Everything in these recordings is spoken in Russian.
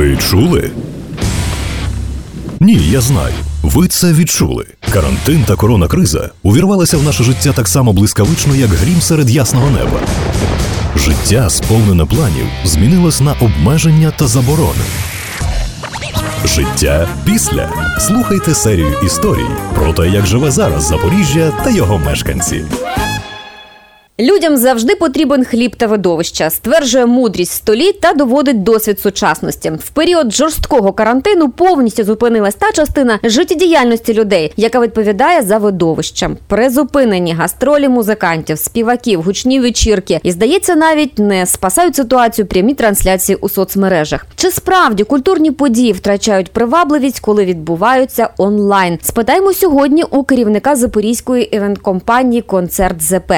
Ви чули? Ні, я знаю. Ви це відчули. Карантин та коронакриза увірвалися в наше життя так само блискавично, як грім серед ясного неба. Життя, сповнене планів, змінилось на обмеження та заборони. Життя після. Слухайте серію історій про те, як живе зараз Запоріжжя та його мешканці. Людям завжди потрібен хліб та видовища, стверджує мудрість століть та доводить досвід сучасності. В період жорсткого карантину повністю зупинилась та частина життєдіяльності людей, яка відповідає за видовище. Призупинені гастролі музикантів, співаків, гучні вечірки і здається, навіть не спасають ситуацію прямі трансляції у соцмережах. Чи справді культурні події втрачають привабливість, коли відбуваються онлайн? Спитаємо сьогодні у керівника запорізької івент-компанії Концерт ЗП.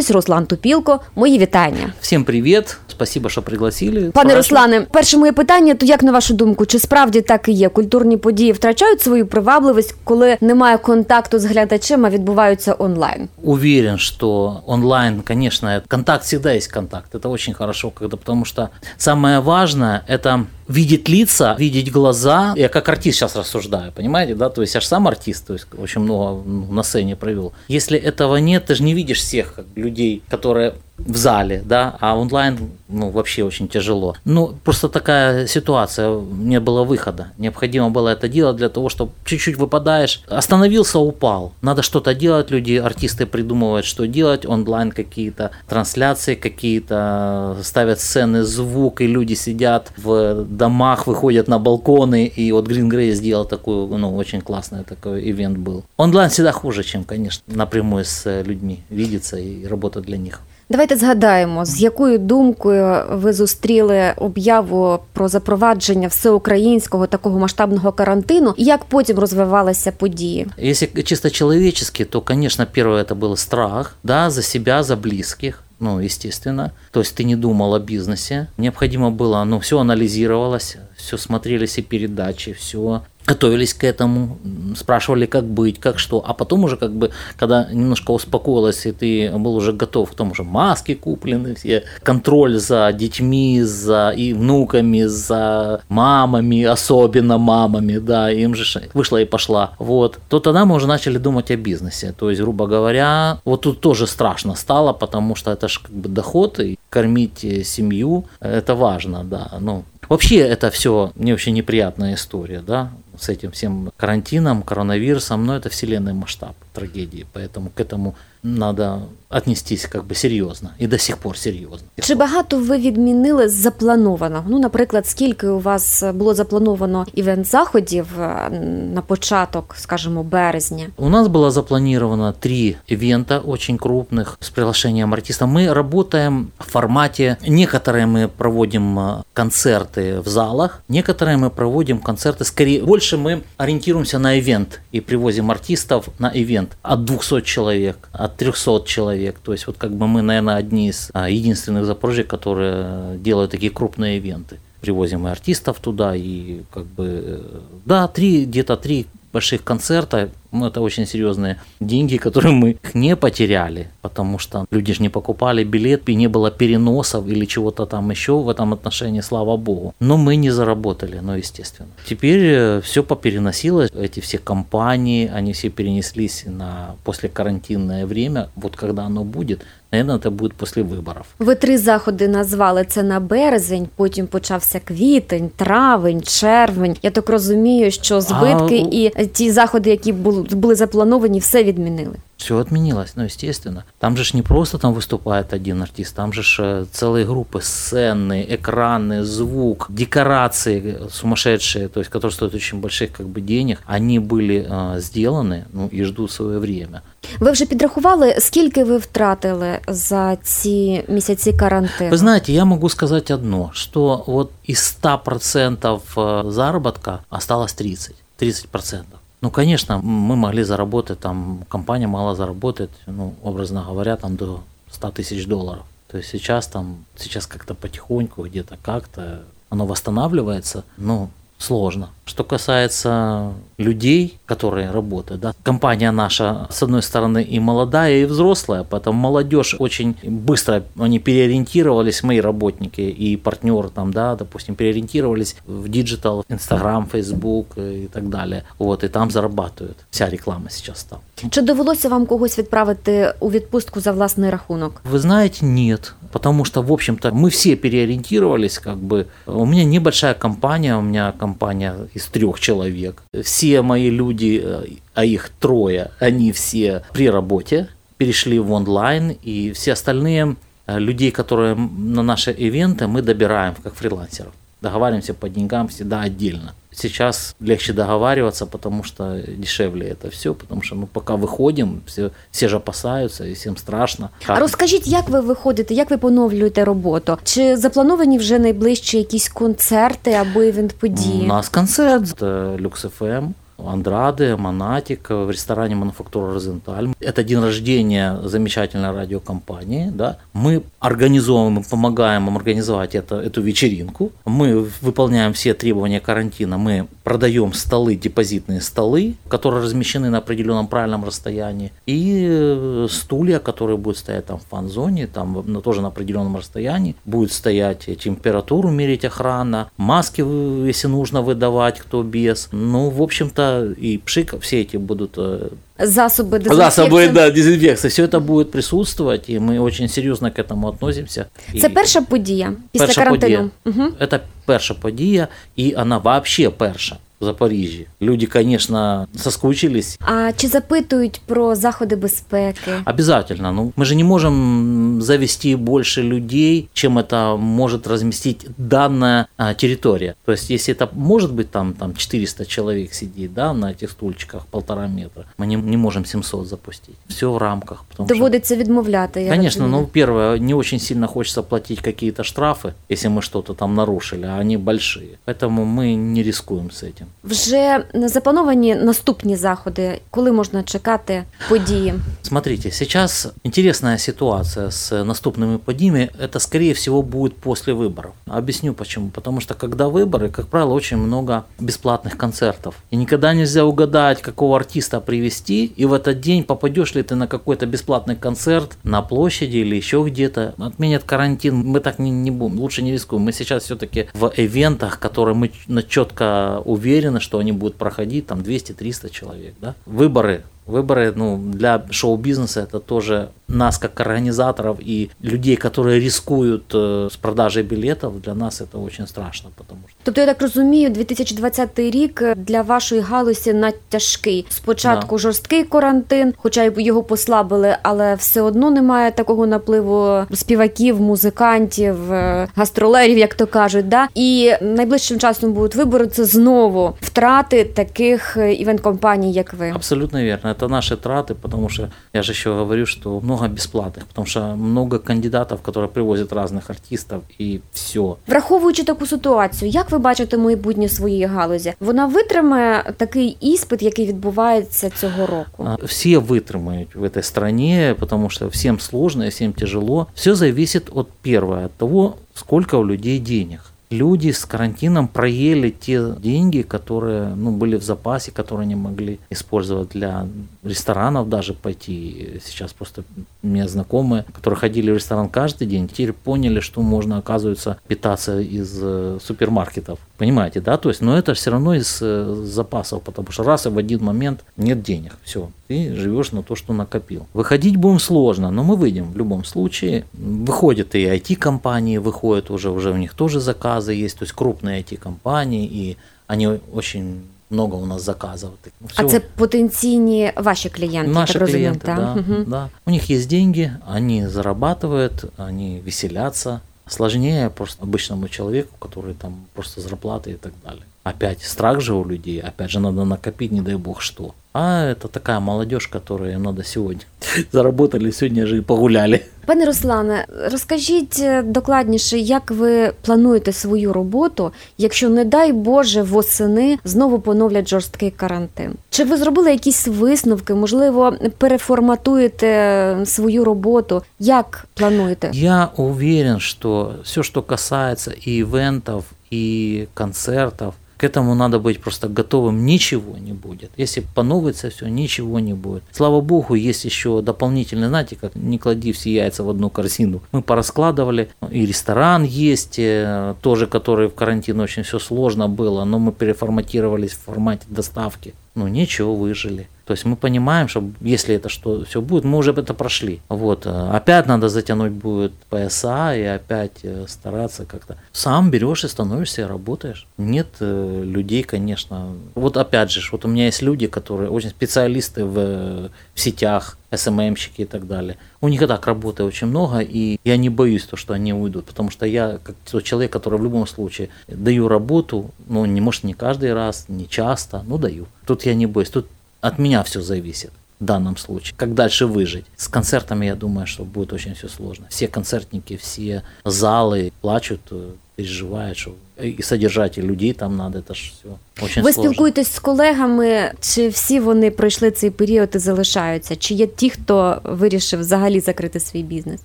Знайомтесь, Руслан Тупілко. Мої вітання. Всем привет, спасибо, что пригласили. Пане. Руслане, перше моє питання: то як на вашу думку, чи справді так і є? Культурні події втрачають свою привабливість, коли немає контакту з глядачем, а відбуваються онлайн? Уверен, что онлайн, конечно, контакт всегда есть контакт. Это очень хорошо, потому что самое важное – это видеть лица, видеть глаза. Я как артист сейчас рассуждаю, понимаете, да? То есть я же сам артист, то есть очень много на сцене провел. Если этого нет, ты же не видишь всех как, людей, которые в зале, да, а онлайн, ну, вообще очень тяжело. Ну, просто такая ситуация, не было выхода. Необходимо было это делать для того, чтобы чуть-чуть выпадаешь, остановился, упал. Надо что-то делать, люди, артисты придумывают, что делать, онлайн какие-то трансляции какие-то, ставят сцены, звук, и люди сидят в домах, выходят на балконы, и вот Green Grey сделал такой, ну, очень классный такой ивент был. Онлайн всегда хуже, чем, конечно, напрямую с э, людьми видеться и работать для них. Давайте згадаємо, з якою думкою ви зустріли об'яву про запровадження всеукраїнського такого масштабного карантину, і як потім розвивалися події? Если чисто человечески, то, конечно, первое это был страх, да, за себя, за близких, ну, естественно. То есть ты не думал о бизнесе. Необходимо было, ну, все анализировалось, все смотрели все передачи, все готовились к этому, спрашивали, как быть, как что. А потом уже, как бы, когда немножко успокоилось, и ты был уже готов к тому же, маски куплены, все, контроль за детьми, за и внуками, за мамами, особенно мамами, да, им же вышла и пошла, вот, то тогда мы уже начали думать о бизнесе. То есть, грубо говоря, вот тут тоже страшно стало, потому что это же как бы доход, и кормить э, семью, это важно, да, ну, Вообще это все не очень неприятная история, да, с этим всем карантином, коронавирусом, но это вселенный масштаб трагедии, поэтому к этому надо отнестись как бы серьезно и до сих пор серьезно. Чи багато ви відмінили з запланованого? Ну, наприклад, скільки у вас було заплановано івент заходів е, на початок, скажімо, березня? У нас было запланировано три ивента очень крупных с приглашением артистов. Мы работаем в формате, некоторые мы проводим э, концерты в залах, некоторые мы проводим концерты, скорее, больше мы ориентируемся на ивент и привозим артистов на ивент от 200 человек, от 300 человек. То есть вот как бы мы, наверное, одни из а, единственных в Запорожье, которые делают такие крупные ивенты. Привозим и артистов туда, и как бы, э, да, три, где-то три больших концерта, это очень серьезные деньги, которые мы не потеряли, потому что люди же не покупали билет, и не было переносов или чего-то там еще в этом отношении, слава богу. Но мы не заработали, ну, естественно. Теперь все попереносилось, эти все компании, они все перенеслись на послекарантинное время, вот когда оно будет, наверное, это будет после выборов. Ви три заходи назвали це на березень, потім почався квітень, травень, червень. Я так розумію, що збитки А, і ті заходи, які були заплановані, все відмінили Все отменилось, ну, естественно. Там же ж не просто там выступает один артист, там же ж э, целые группы, сцены, экраны, звук, декорации сумасшедшие, то есть, которые стоят очень больших как бы денег, они были э, сделаны, ну, и ждут свое время. Ви вже підрахували, скільки ви втратили за ці місяці карантину? Вы знаете, я могу сказать одно, что вот из 100% э, заработка осталось 30, 30%. Ну, конечно, мы могли заработать, там, компания могла заработать, ну, образно говоря, там до 100 тысяч долларов. То есть сейчас там, сейчас как-то потихоньку, где-то как-то оно восстанавливается, но сложно. Что касается людей, которые работают, да, компания наша, с одной стороны, и молодая, и взрослая, поэтому молодежь очень быстро, они переориентировались, мои работники и партнеры там, да, допустим, переориентировались в digital, Инстаграм, Фейсбук и так далее. Вот, и там зарабатывают. Вся реклама сейчас там. Чи довелося вам когось відправити у відпустку за власний рахунок? Вы знаете, нет. Потому что, в общем-то, мы все переориентировались, как бы. У меня небольшая компания, у меня компания из трех человек. Все мои люди, э, а их трое, они все при работе, перешли в онлайн, и все остальные э, людей, которые на наши ивенты, мы добираем как фрилансеров. Договариваемся по деньгам всегда отдельно. Сейчас легче договариваться, потому что дешевле это все, потому что ну, пока выходим, все, все же опасаются и всем страшно. А розкажіть, як ви виходите, як ви поновлюєте роботу? Чи заплановані вже найближчі якісь концерти або івент У події? нас концерт, это Люкс ФМ, Андрады, Монатик в ресторане Мануфактура Розенталь. Это день рождения замечательной радиокомпании. Да? Мы организовываем, мы помогаем им организовать это, эту вечеринку. Мы выполняем все требования карантина. Мы продаем столы, депозитные столы, которые размещены на определенном правильном расстоянии. И э, стулья, которые будут стоять там в фан-зоне, там тоже на определенном расстоянии. Будет стоять э, температуру мерить охрана, маски, э, если нужно, выдавать, кто без. Ну, в общем-то, и пшик, все эти будут э, Засоби за дезінфекції? собой, да, дезинфекция. Все это будет присутствовать, и мы очень серьезно к этому относимся. Це И перша подія після перша карантину. подія. Угу. Это перша подія, і вона вообще перша в Запоріжжі. Люди, конечно, соскучились. А чи запитують про заходи безпеки? Обязательно. Ну, мы же не можем завести больше людей, чем это может разместить данная а, территория. То есть, если это может быть там, там 400 человек сидит, да, на этих стульчиках полтора метра, мы не, не можем 700 запустить. Все в рамках. потому что- Доводиться відмовляти. Я Конечно, розумію. ну первое, не очень сильно хочется платить какие-то штрафы, если мы что-то там нарушили, а они большие. Поэтому мы не рискуем с этим. Вже заплановані наступні заходи, коли можна чекати події. Смотрите, сейчас интересная ситуация с наступными подъями. Это, скорее всего, будет после выборов. Объясню почему. Потому что, когда выборы, как правило, очень много бесплатных концертов. И никогда нельзя угадать, какого артиста привести. И в этот день попадешь ли ты на какой-то бесплатный концерт на площади или еще где-то. Отменят карантин. Мы так не, не будем. Лучше не рискуем. Мы сейчас все-таки в ивентах, которые мы четко уверены, что они будут проходить, там 200-300 человек. Да? Выборы Выборы ну, для шоу-бизнеса это тоже нас, как организаторов и людей, которые рискуют э, с продажей билетов, для нас это очень страшно, потому что Тобто, я так розумію, 2020 рік для вашої галузі надтяжкий. Спочатку жорсткий карантин, хоча й його послабили, але все одно немає такого напливу співаків, музикантів, е, гастролерів, як то кажуть. Да? І найближчим часом будуть вибори. Це знову втрати таких е, івент-компаній, як ви. абсолютно верно. Это наши траты, потому что я же еще говорю, что много бесплатных, потому что много кандидатов, которые привозят разных артистов, и все. Враховуючи таку ситуацію, як ви бачите майбутнє своєї галузі? Вона витримає такий іспит, який відбувається цього року. А, Все вытримают в этой стране, потому что всем сложно и всем тяжело. Все зависит от первое, от того, сколько у людей денег. Люди с карантином проели те деньги, которые ну, были в запасе, которые не могли использовать для ресторанов даже пойти. Сейчас просто у меня знакомые, которые ходили в ресторан каждый день, теперь поняли, что можно, оказывается, питаться из э, супермаркетов. Понимаете, да? То есть, но это все равно из э, запасов, потому что раз и в один момент нет денег. Все, ты живешь на то, что накопил. Выходить будем сложно, но мы выйдем в любом случае. Выходят и IT-компании, выходят уже, уже у них тоже заказы есть, то есть крупные IT-компании, и они очень много у нас заказов. Ну, А всё. це потенційні ваші клієнти, Наши так розумію, клиенты, так? да, Мгм. да. У них есть деньги, они зарабатывают, они веселятся. Сложнее просто обычному человеку, который там просто зарплаты и так далее. Опять страх же у людей, опять же надо накопить, не дай бог что. А это такая молодежь, которая им надо сегодня. Заработали, сегодня же погуляли. Пане Руслане, розкажіть е, докладніше, як ви плануєте свою роботу, якщо, не дай Боже, восени знову поновлять жорсткий карантин? Чи ви зробили якісь висновки? Можливо, переформатуєте свою роботу? Як плануєте? Я уверен, что все, что касается и ивентов, и концертов, К этому надо быть просто готовым, ничего не будет. Если поновится все, ничего не будет. Слава богу, есть еще дополнительные, знаете, как не клади все яйца в одну корзину. Мы пораскладывали, и ресторан есть, э, тоже, который в карантин очень все сложно было, но мы переформатировались в формате доставки. Ну ничего, выжили. То есть мы понимаем, что если это что все будет, мы уже это прошли. Вот. э, Опять надо затянуть будет пояса и опять э, стараться как-то. Сам берешь и становишься и работаешь. Нет э, людей, конечно. Вот опять же, вот у меня есть люди, которые очень специалисты в, в сетях, СММщики и так далее. У них и так работы очень много, и я не боюсь то, что они уйдут, потому что я как тот человек, который в любом случае даю работу, ну, не может не каждый раз, не часто, но даю. Тут я не боюсь, тут от меня все зависит в данном случае. Как дальше выжить? С концертами, я думаю, что будет очень все сложно. Все концертники, все залы плачут, э, переживают, что и содержать и людей там надо, это ж все очень Ви сложно. спілкуєтесь з колегами, чи всі вони пройшли цей період і залишаються? Чи є ті, хто вирішив взагалі закрити свій бізнес?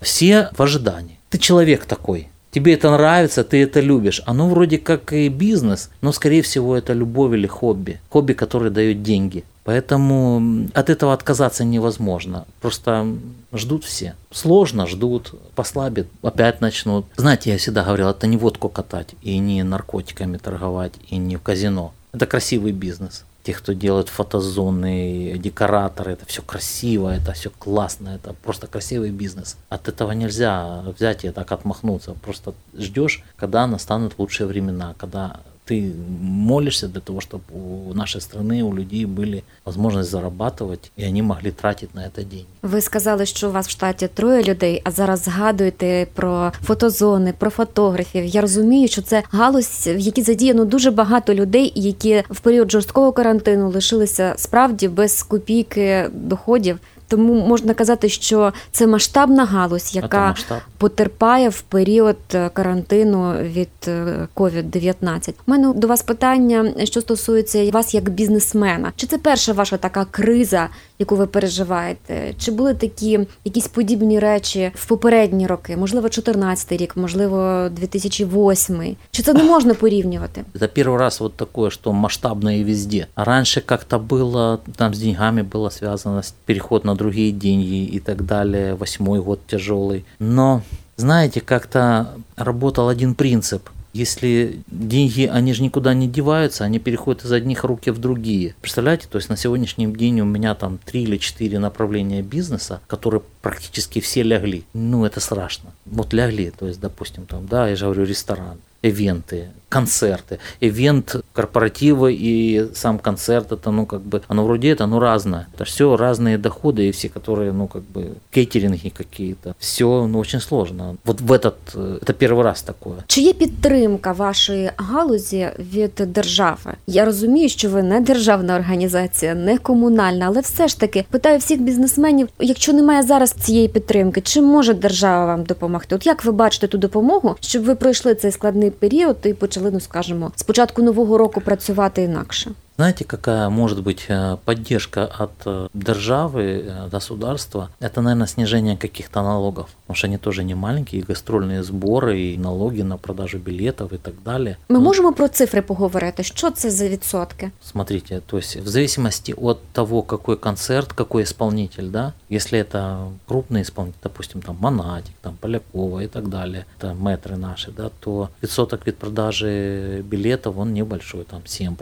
Все в ожидании. Ты человек такой. Тебе это нравится, ты это любишь. Оно вроде как и бизнес, но скорее всего это любовь или хобби. Хобби, которое дает деньги. Поэтому от этого отказаться невозможно. Просто ждут все. Сложно, ждут, послабит, опять начнут. Знаете, я всегда говорил, это не водку катать, и не наркотиками торговать, и не в казино. Это красивый бизнес. Те, кто делает фотозоны, декораторы, это все красиво, это все классно, это просто красивый бизнес. От этого нельзя взять и так отмахнуться. Просто ждешь, когда настанут лучшие времена, когда ты молишься для того, чтобы у нашей страны, у людей были возможность зарабатывать, и они могли тратить на это деньги. Ви сказали, що у вас в штаті троє людей, а зараз згадуєте про фотозони, про фотографів. Я розумію, що це галузь, в якій задіяно дуже багато людей, які в період жорсткого карантину лишилися справді без копійки доходів. Тому можна казати, що це масштабна галузь, Это яка масштаб. потерпає в період е, карантину від е, COVID-19. У мене до вас питання, що стосується вас як бізнесмена. Чи це перша ваша така криза, яку ви переживаєте? Чи були такі якісь подібні речі в попередні роки? Можливо, 14 рік, можливо, 2008? Чи це не можна порівнювати? Это первый раз вот такое, что масштабное и везде. А раньше как-то было, там с деньгами было связано с- переход на другие деньги и так далее. Восьмой год тяжелый. Но, знаете, как-то работал один принцип. Если деньги, они же никуда не деваются, они переходят из одних рук в другие. Представляете, то есть на сегодняшний день у меня там три или четыре направления бизнеса, которые практически все лягли. Ну, это страшно. Вот лягли, то есть, допустим, там, да, я же говорю, ресторан, ивенты, концерты. Ивент, корпоративы и сам концерт, это, ну, как бы, оно вроде это, но разное. Это все разные доходы, и все, которые, ну, как бы, кейтеринги какие-то. Все, ну, очень сложно. Вот в этот, э, это первый раз такое. Чи є підтримка вашої галузі від держави? Я розумію, що ви не державна організація, не комунальна, але все ж таки питаю всіх бізнесменів, якщо немає зараз цієї підтримки, чи може держава вам допомогти? От як ви бачите ту допомогу, щоб ви пройшли цей складний період і почали, Ну скажімо, з нового року працювати інакше? Знаете, какая может быть э, поддержка от э, державы, э, государства? Это, наверное, снижение каких-то налогов. Потому что они тоже не маленькие, и гастрольные сборы, и налоги на продажу билетов и так далее. Ми Ну, можемо про цифри поговорити. Що це за відсотки? Смотрите, то есть в зависимости от того, какой концерт, какой исполнитель, да, если это крупный исполнитель, допустим, там Монатик, там Полякова и так далее, это метры наши, да, то відсоток від продажи билетов, он небольшой, там 7%,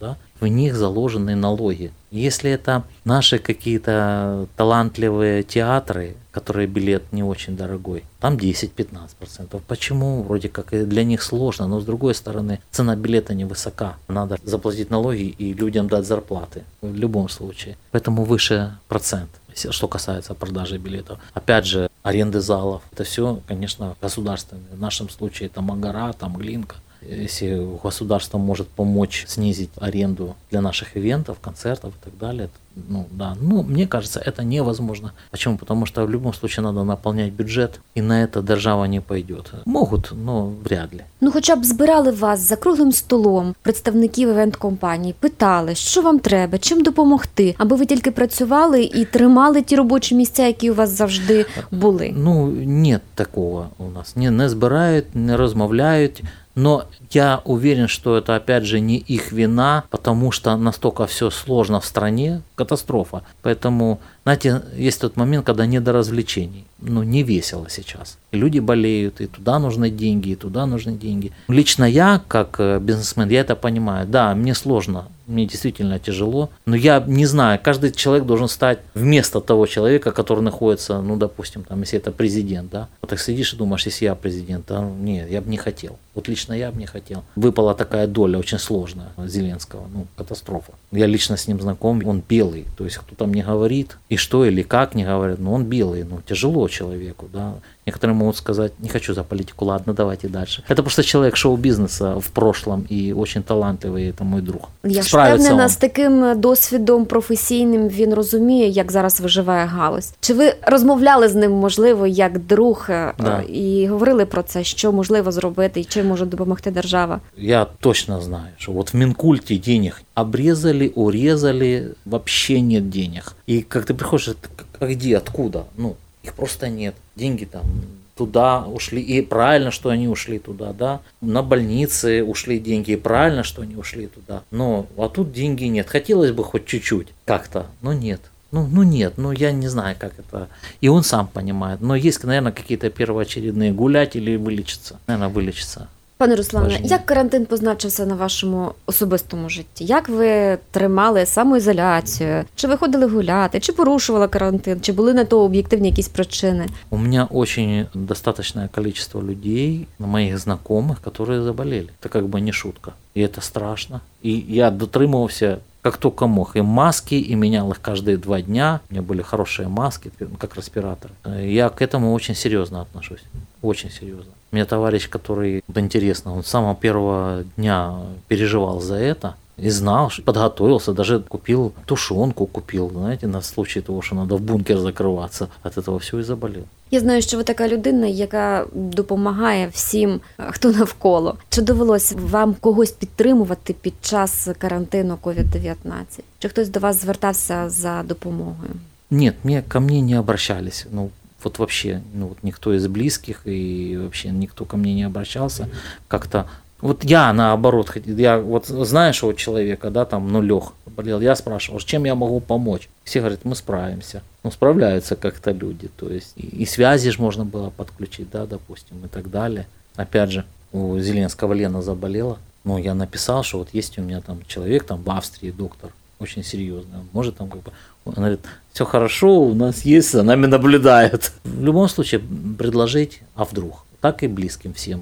да, в них заложены налоги. Если это наши какие-то талантливые театры, которые билет не очень дорогой, там 10-15%. Почему? Вроде как и для них сложно, но с другой стороны, цена билета невысока. Надо заплатить налоги и людям дать зарплаты в любом случае. Поэтому выше процент, что касается продажи билетов. Опять же, аренды залов. Это все, конечно, государственное. В нашем случае это Магара, там Глинка. Если государство может помочь снизить аренду для наших ивентов, концертов и так далее, Ну да, ну мне кажется, это невозможно. Почему? Потому что в любом случае надо наполнять бюджет, и на это держава не пойдет. Могут, но вряд ли. Ну, хоча б збирали вас за круглим столом представників івент-компаній, питали, що вам треба, чим допомогти, аби ви тільки працювали і тримали ті робочі місця, які у вас завжди були. Ну, нет такого у нас. Не, не збирають, не розмовляють. Но я уверен, что это опять же не их вина, потому что настолько все сложно в стране, катастрофа. Поэтому, знаете, есть тот момент, когда не до развлечений. Ну, не весело сейчас. И люди болеют, и туда нужны деньги, и туда нужны деньги. Лично я, как э, бизнесмен, я это понимаю. Да, мне сложно, мне действительно тяжело, но я не знаю, каждый человек должен стать вместо того человека, который находится, ну, допустим, там, если это президент, да, вот так сидишь и думаешь, если я президент, а, нет, я бы не хотел. Вот лично я бы не хотел. Выпала такая доля очень сложная Зеленского, ну, катастрофа. Я лично с ним знаком, он белый, то есть кто там не говорит, и что или как не говорит, но он белый, ну, тяжело человеку, да. Некоторые могут сказать, не хочу за политику, ладно, давайте дальше. Это просто человек шоу-бизнеса в прошлом и очень талантливый, это мой друг. Я ж Справится впевнена, он. з таким досвідом професійним він розуміє, як зараз виживає галузь. Чи ви розмовляли з ним, можливо, як друг е, Да. і говорили про це, що можливо зробити, і чим може допомогти держава? Я точно знаю, что вот в Минкульте денег обрезали, урезали, вообще нет денег. И как ты приходишь, это к- а где, откуда? Ну, их просто нет. Деньги там туда ушли, и правильно, что они ушли туда, да. На больницы ушли деньги, и правильно, что они ушли туда. Но, а тут деньги нет. Хотелось бы хоть чуть-чуть как-то, но нет. Ну, ну нет, ну я не знаю, как это. И он сам понимает. Но есть, наверное, какие-то первоочередные гулять или вылечиться. Наверное, вылечиться. Пане Руслане, Важливо. як карантин позначився на вашому особистому житті? Як ви тримали самоізоляцію? Чи ви ходили гуляти? Чи порушували карантин? Чи були на то об'єктивні якісь причини? У меня очень достаточное количество людей, моих знакомых, которые заболели. Это как бы не шутка. И это страшно. И я дотримывался как только мог. И маски, и менял их каждые два дня. У меня были хорошие маски, как респираторы. Я к этому очень серьезно отношусь. Очень серьезно. У меня товарищ, который, вот интересно, он с самого первого дня переживал за это, и знал, что подготовился, даже купил тушенку, купил, знаете, на случай того, что надо в бункер закрываться. От этого все и заболел. Я знаю, що ви така людина, яка допомагає всім, е, хто навколо. Чи довелось вам когось підтримувати під час карантину COVID-19? Чи хтось до вас звертався за допомогою? Нет, мне, ко мне не обращались. Ну, вот вообще, ну, вот никто из близких и вообще никто ко мне не обращался. Как-то вот я наоборот, я вот знаешь у человека, да, там, ну, Лех болел, я спрашивал, чем я могу помочь? Все говорят, мы справимся. Ну, справляются как-то люди, то есть и, и связи же можно было подключить, да, допустим, и так далее. Опять же, у Зеленского Лена заболела, ну, я написал, что вот есть у меня там человек там в Австрии, доктор, очень серьезный, он может там как бы, он говорит, все хорошо, у нас есть, за нами наблюдают. В любом случае, предложить, а вдруг, так и близким всем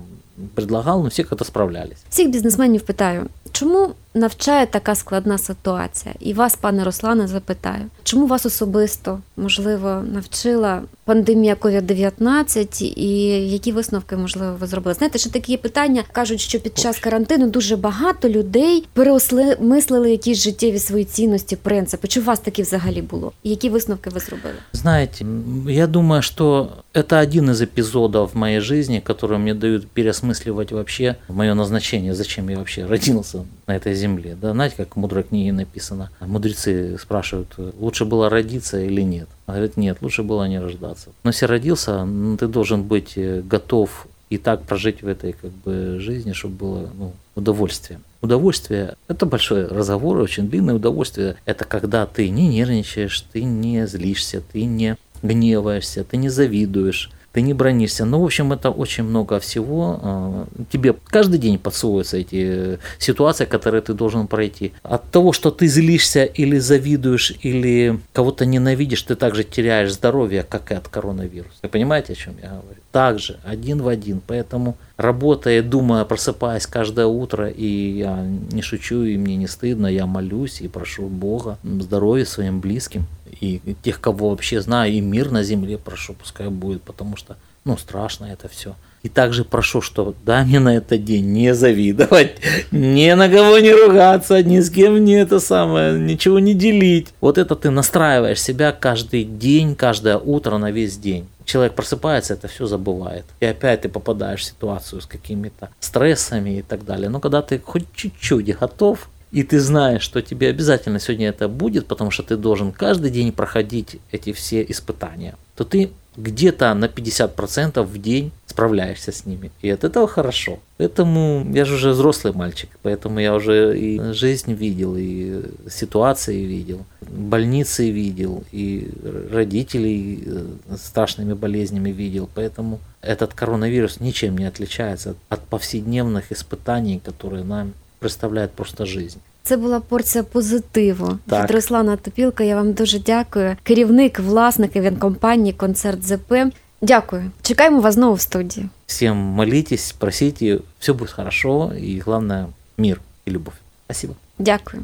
предлагал, но все как-то справлялись. Всіх бізнесменів питаю, чому навчає така складна ситуація? І вас, пане Руслане, запитаю, чому вас особисто можливо навчила пандемія COVID-19 і які висновки можливо ви зробили? Знаєте, що такі питання кажуть, що під час карантину дуже багато людей переосмислили якісь життєві свої цінності, принципи. Чи у вас такі взагалі було? І які висновки ви зробили? Знаете, м, я думаю, что это один из эпизодов в моей жизни, которые мне дают переосмысливать вообще мое назначение, зачем я вообще родился на этой земле. Да, знаете, как в мудрой книге написано, мудрецы спрашивают, лучше было родиться или нет. Он говорит, нет, лучше было не рождаться. Но если родился, м, ты должен быть э, готов и так прожить в этой как бы жизни, чтобы было ну, удовольствие. Удовольствие – это большой разговор, очень длинное удовольствие. Это когда ты не нервничаешь, ты не злишься, ты не гневаешься, ты не завидуешь, ты не бронишься. Ну, в общем, это очень много всего. А, Тебе каждый день подсовываются эти э, ситуации, которые ты должен пройти. От того, что ты злишься или завидуешь, или кого-то ненавидишь, ты также теряешь здоровье, как и от коронавируса. Вы понимаете, о чем я говорю? Так же, один в один. Поэтому работая, думая, просыпаясь каждое утро, и я не шучу, и мне не стыдно, я молюсь и прошу Бога здоровья своим близким. И тех, кого вообще знаю, и мир на земле прошу, пускай будет, потому что, ну, страшно это все. И также прошу, что дай мне на этот день не завидовать, ни на кого не ругаться, ни с кем не это самое, ничего не делить. Вот это ты настраиваешь себя каждый день, каждое утро на весь день. Человек просыпается, это все забывает. И опять ты попадаешь в ситуацию с какими-то стрессами и так далее. Но когда ты хоть чуть-чуть готов, и ты знаешь, что тебе обязательно сегодня это будет, потому что ты должен каждый день проходить эти все испытания, то ты где-то на 50% в день справляешься с ними. И от этого хорошо. Поэтому я же уже взрослый мальчик, поэтому я уже и жизнь видел, и ситуации видел, больницы видел, и родителей э, страшными болезнями видел. Поэтому этот коронавирус ничем не отличается от повседневных испытаний, которые нам представляет просто жизнь. Це була порція позитиву. Так. Від Руслана Топілка. Я вам дуже дякую. Керівник, власник компанії Концерт ЗП. Дякую. Чекаємо вас знову в студії. Всем молитесь, просите, все будет хорошо, и главное мир и любовь. Спасибо. Дякую.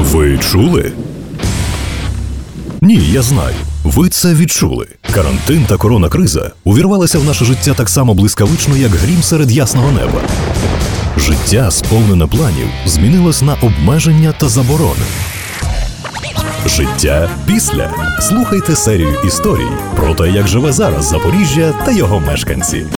Ви чули? Ні, я знаю. Ви це відчули. Карантин та коронакриза увірвалися в наше життя так само блискавично, як грім серед ясного неба. Життя, сповнене планів, змінилось на обмеження та заборони. Життя після. Слухайте серію історій про те, як живе зараз Запоріжжя та його мешканці.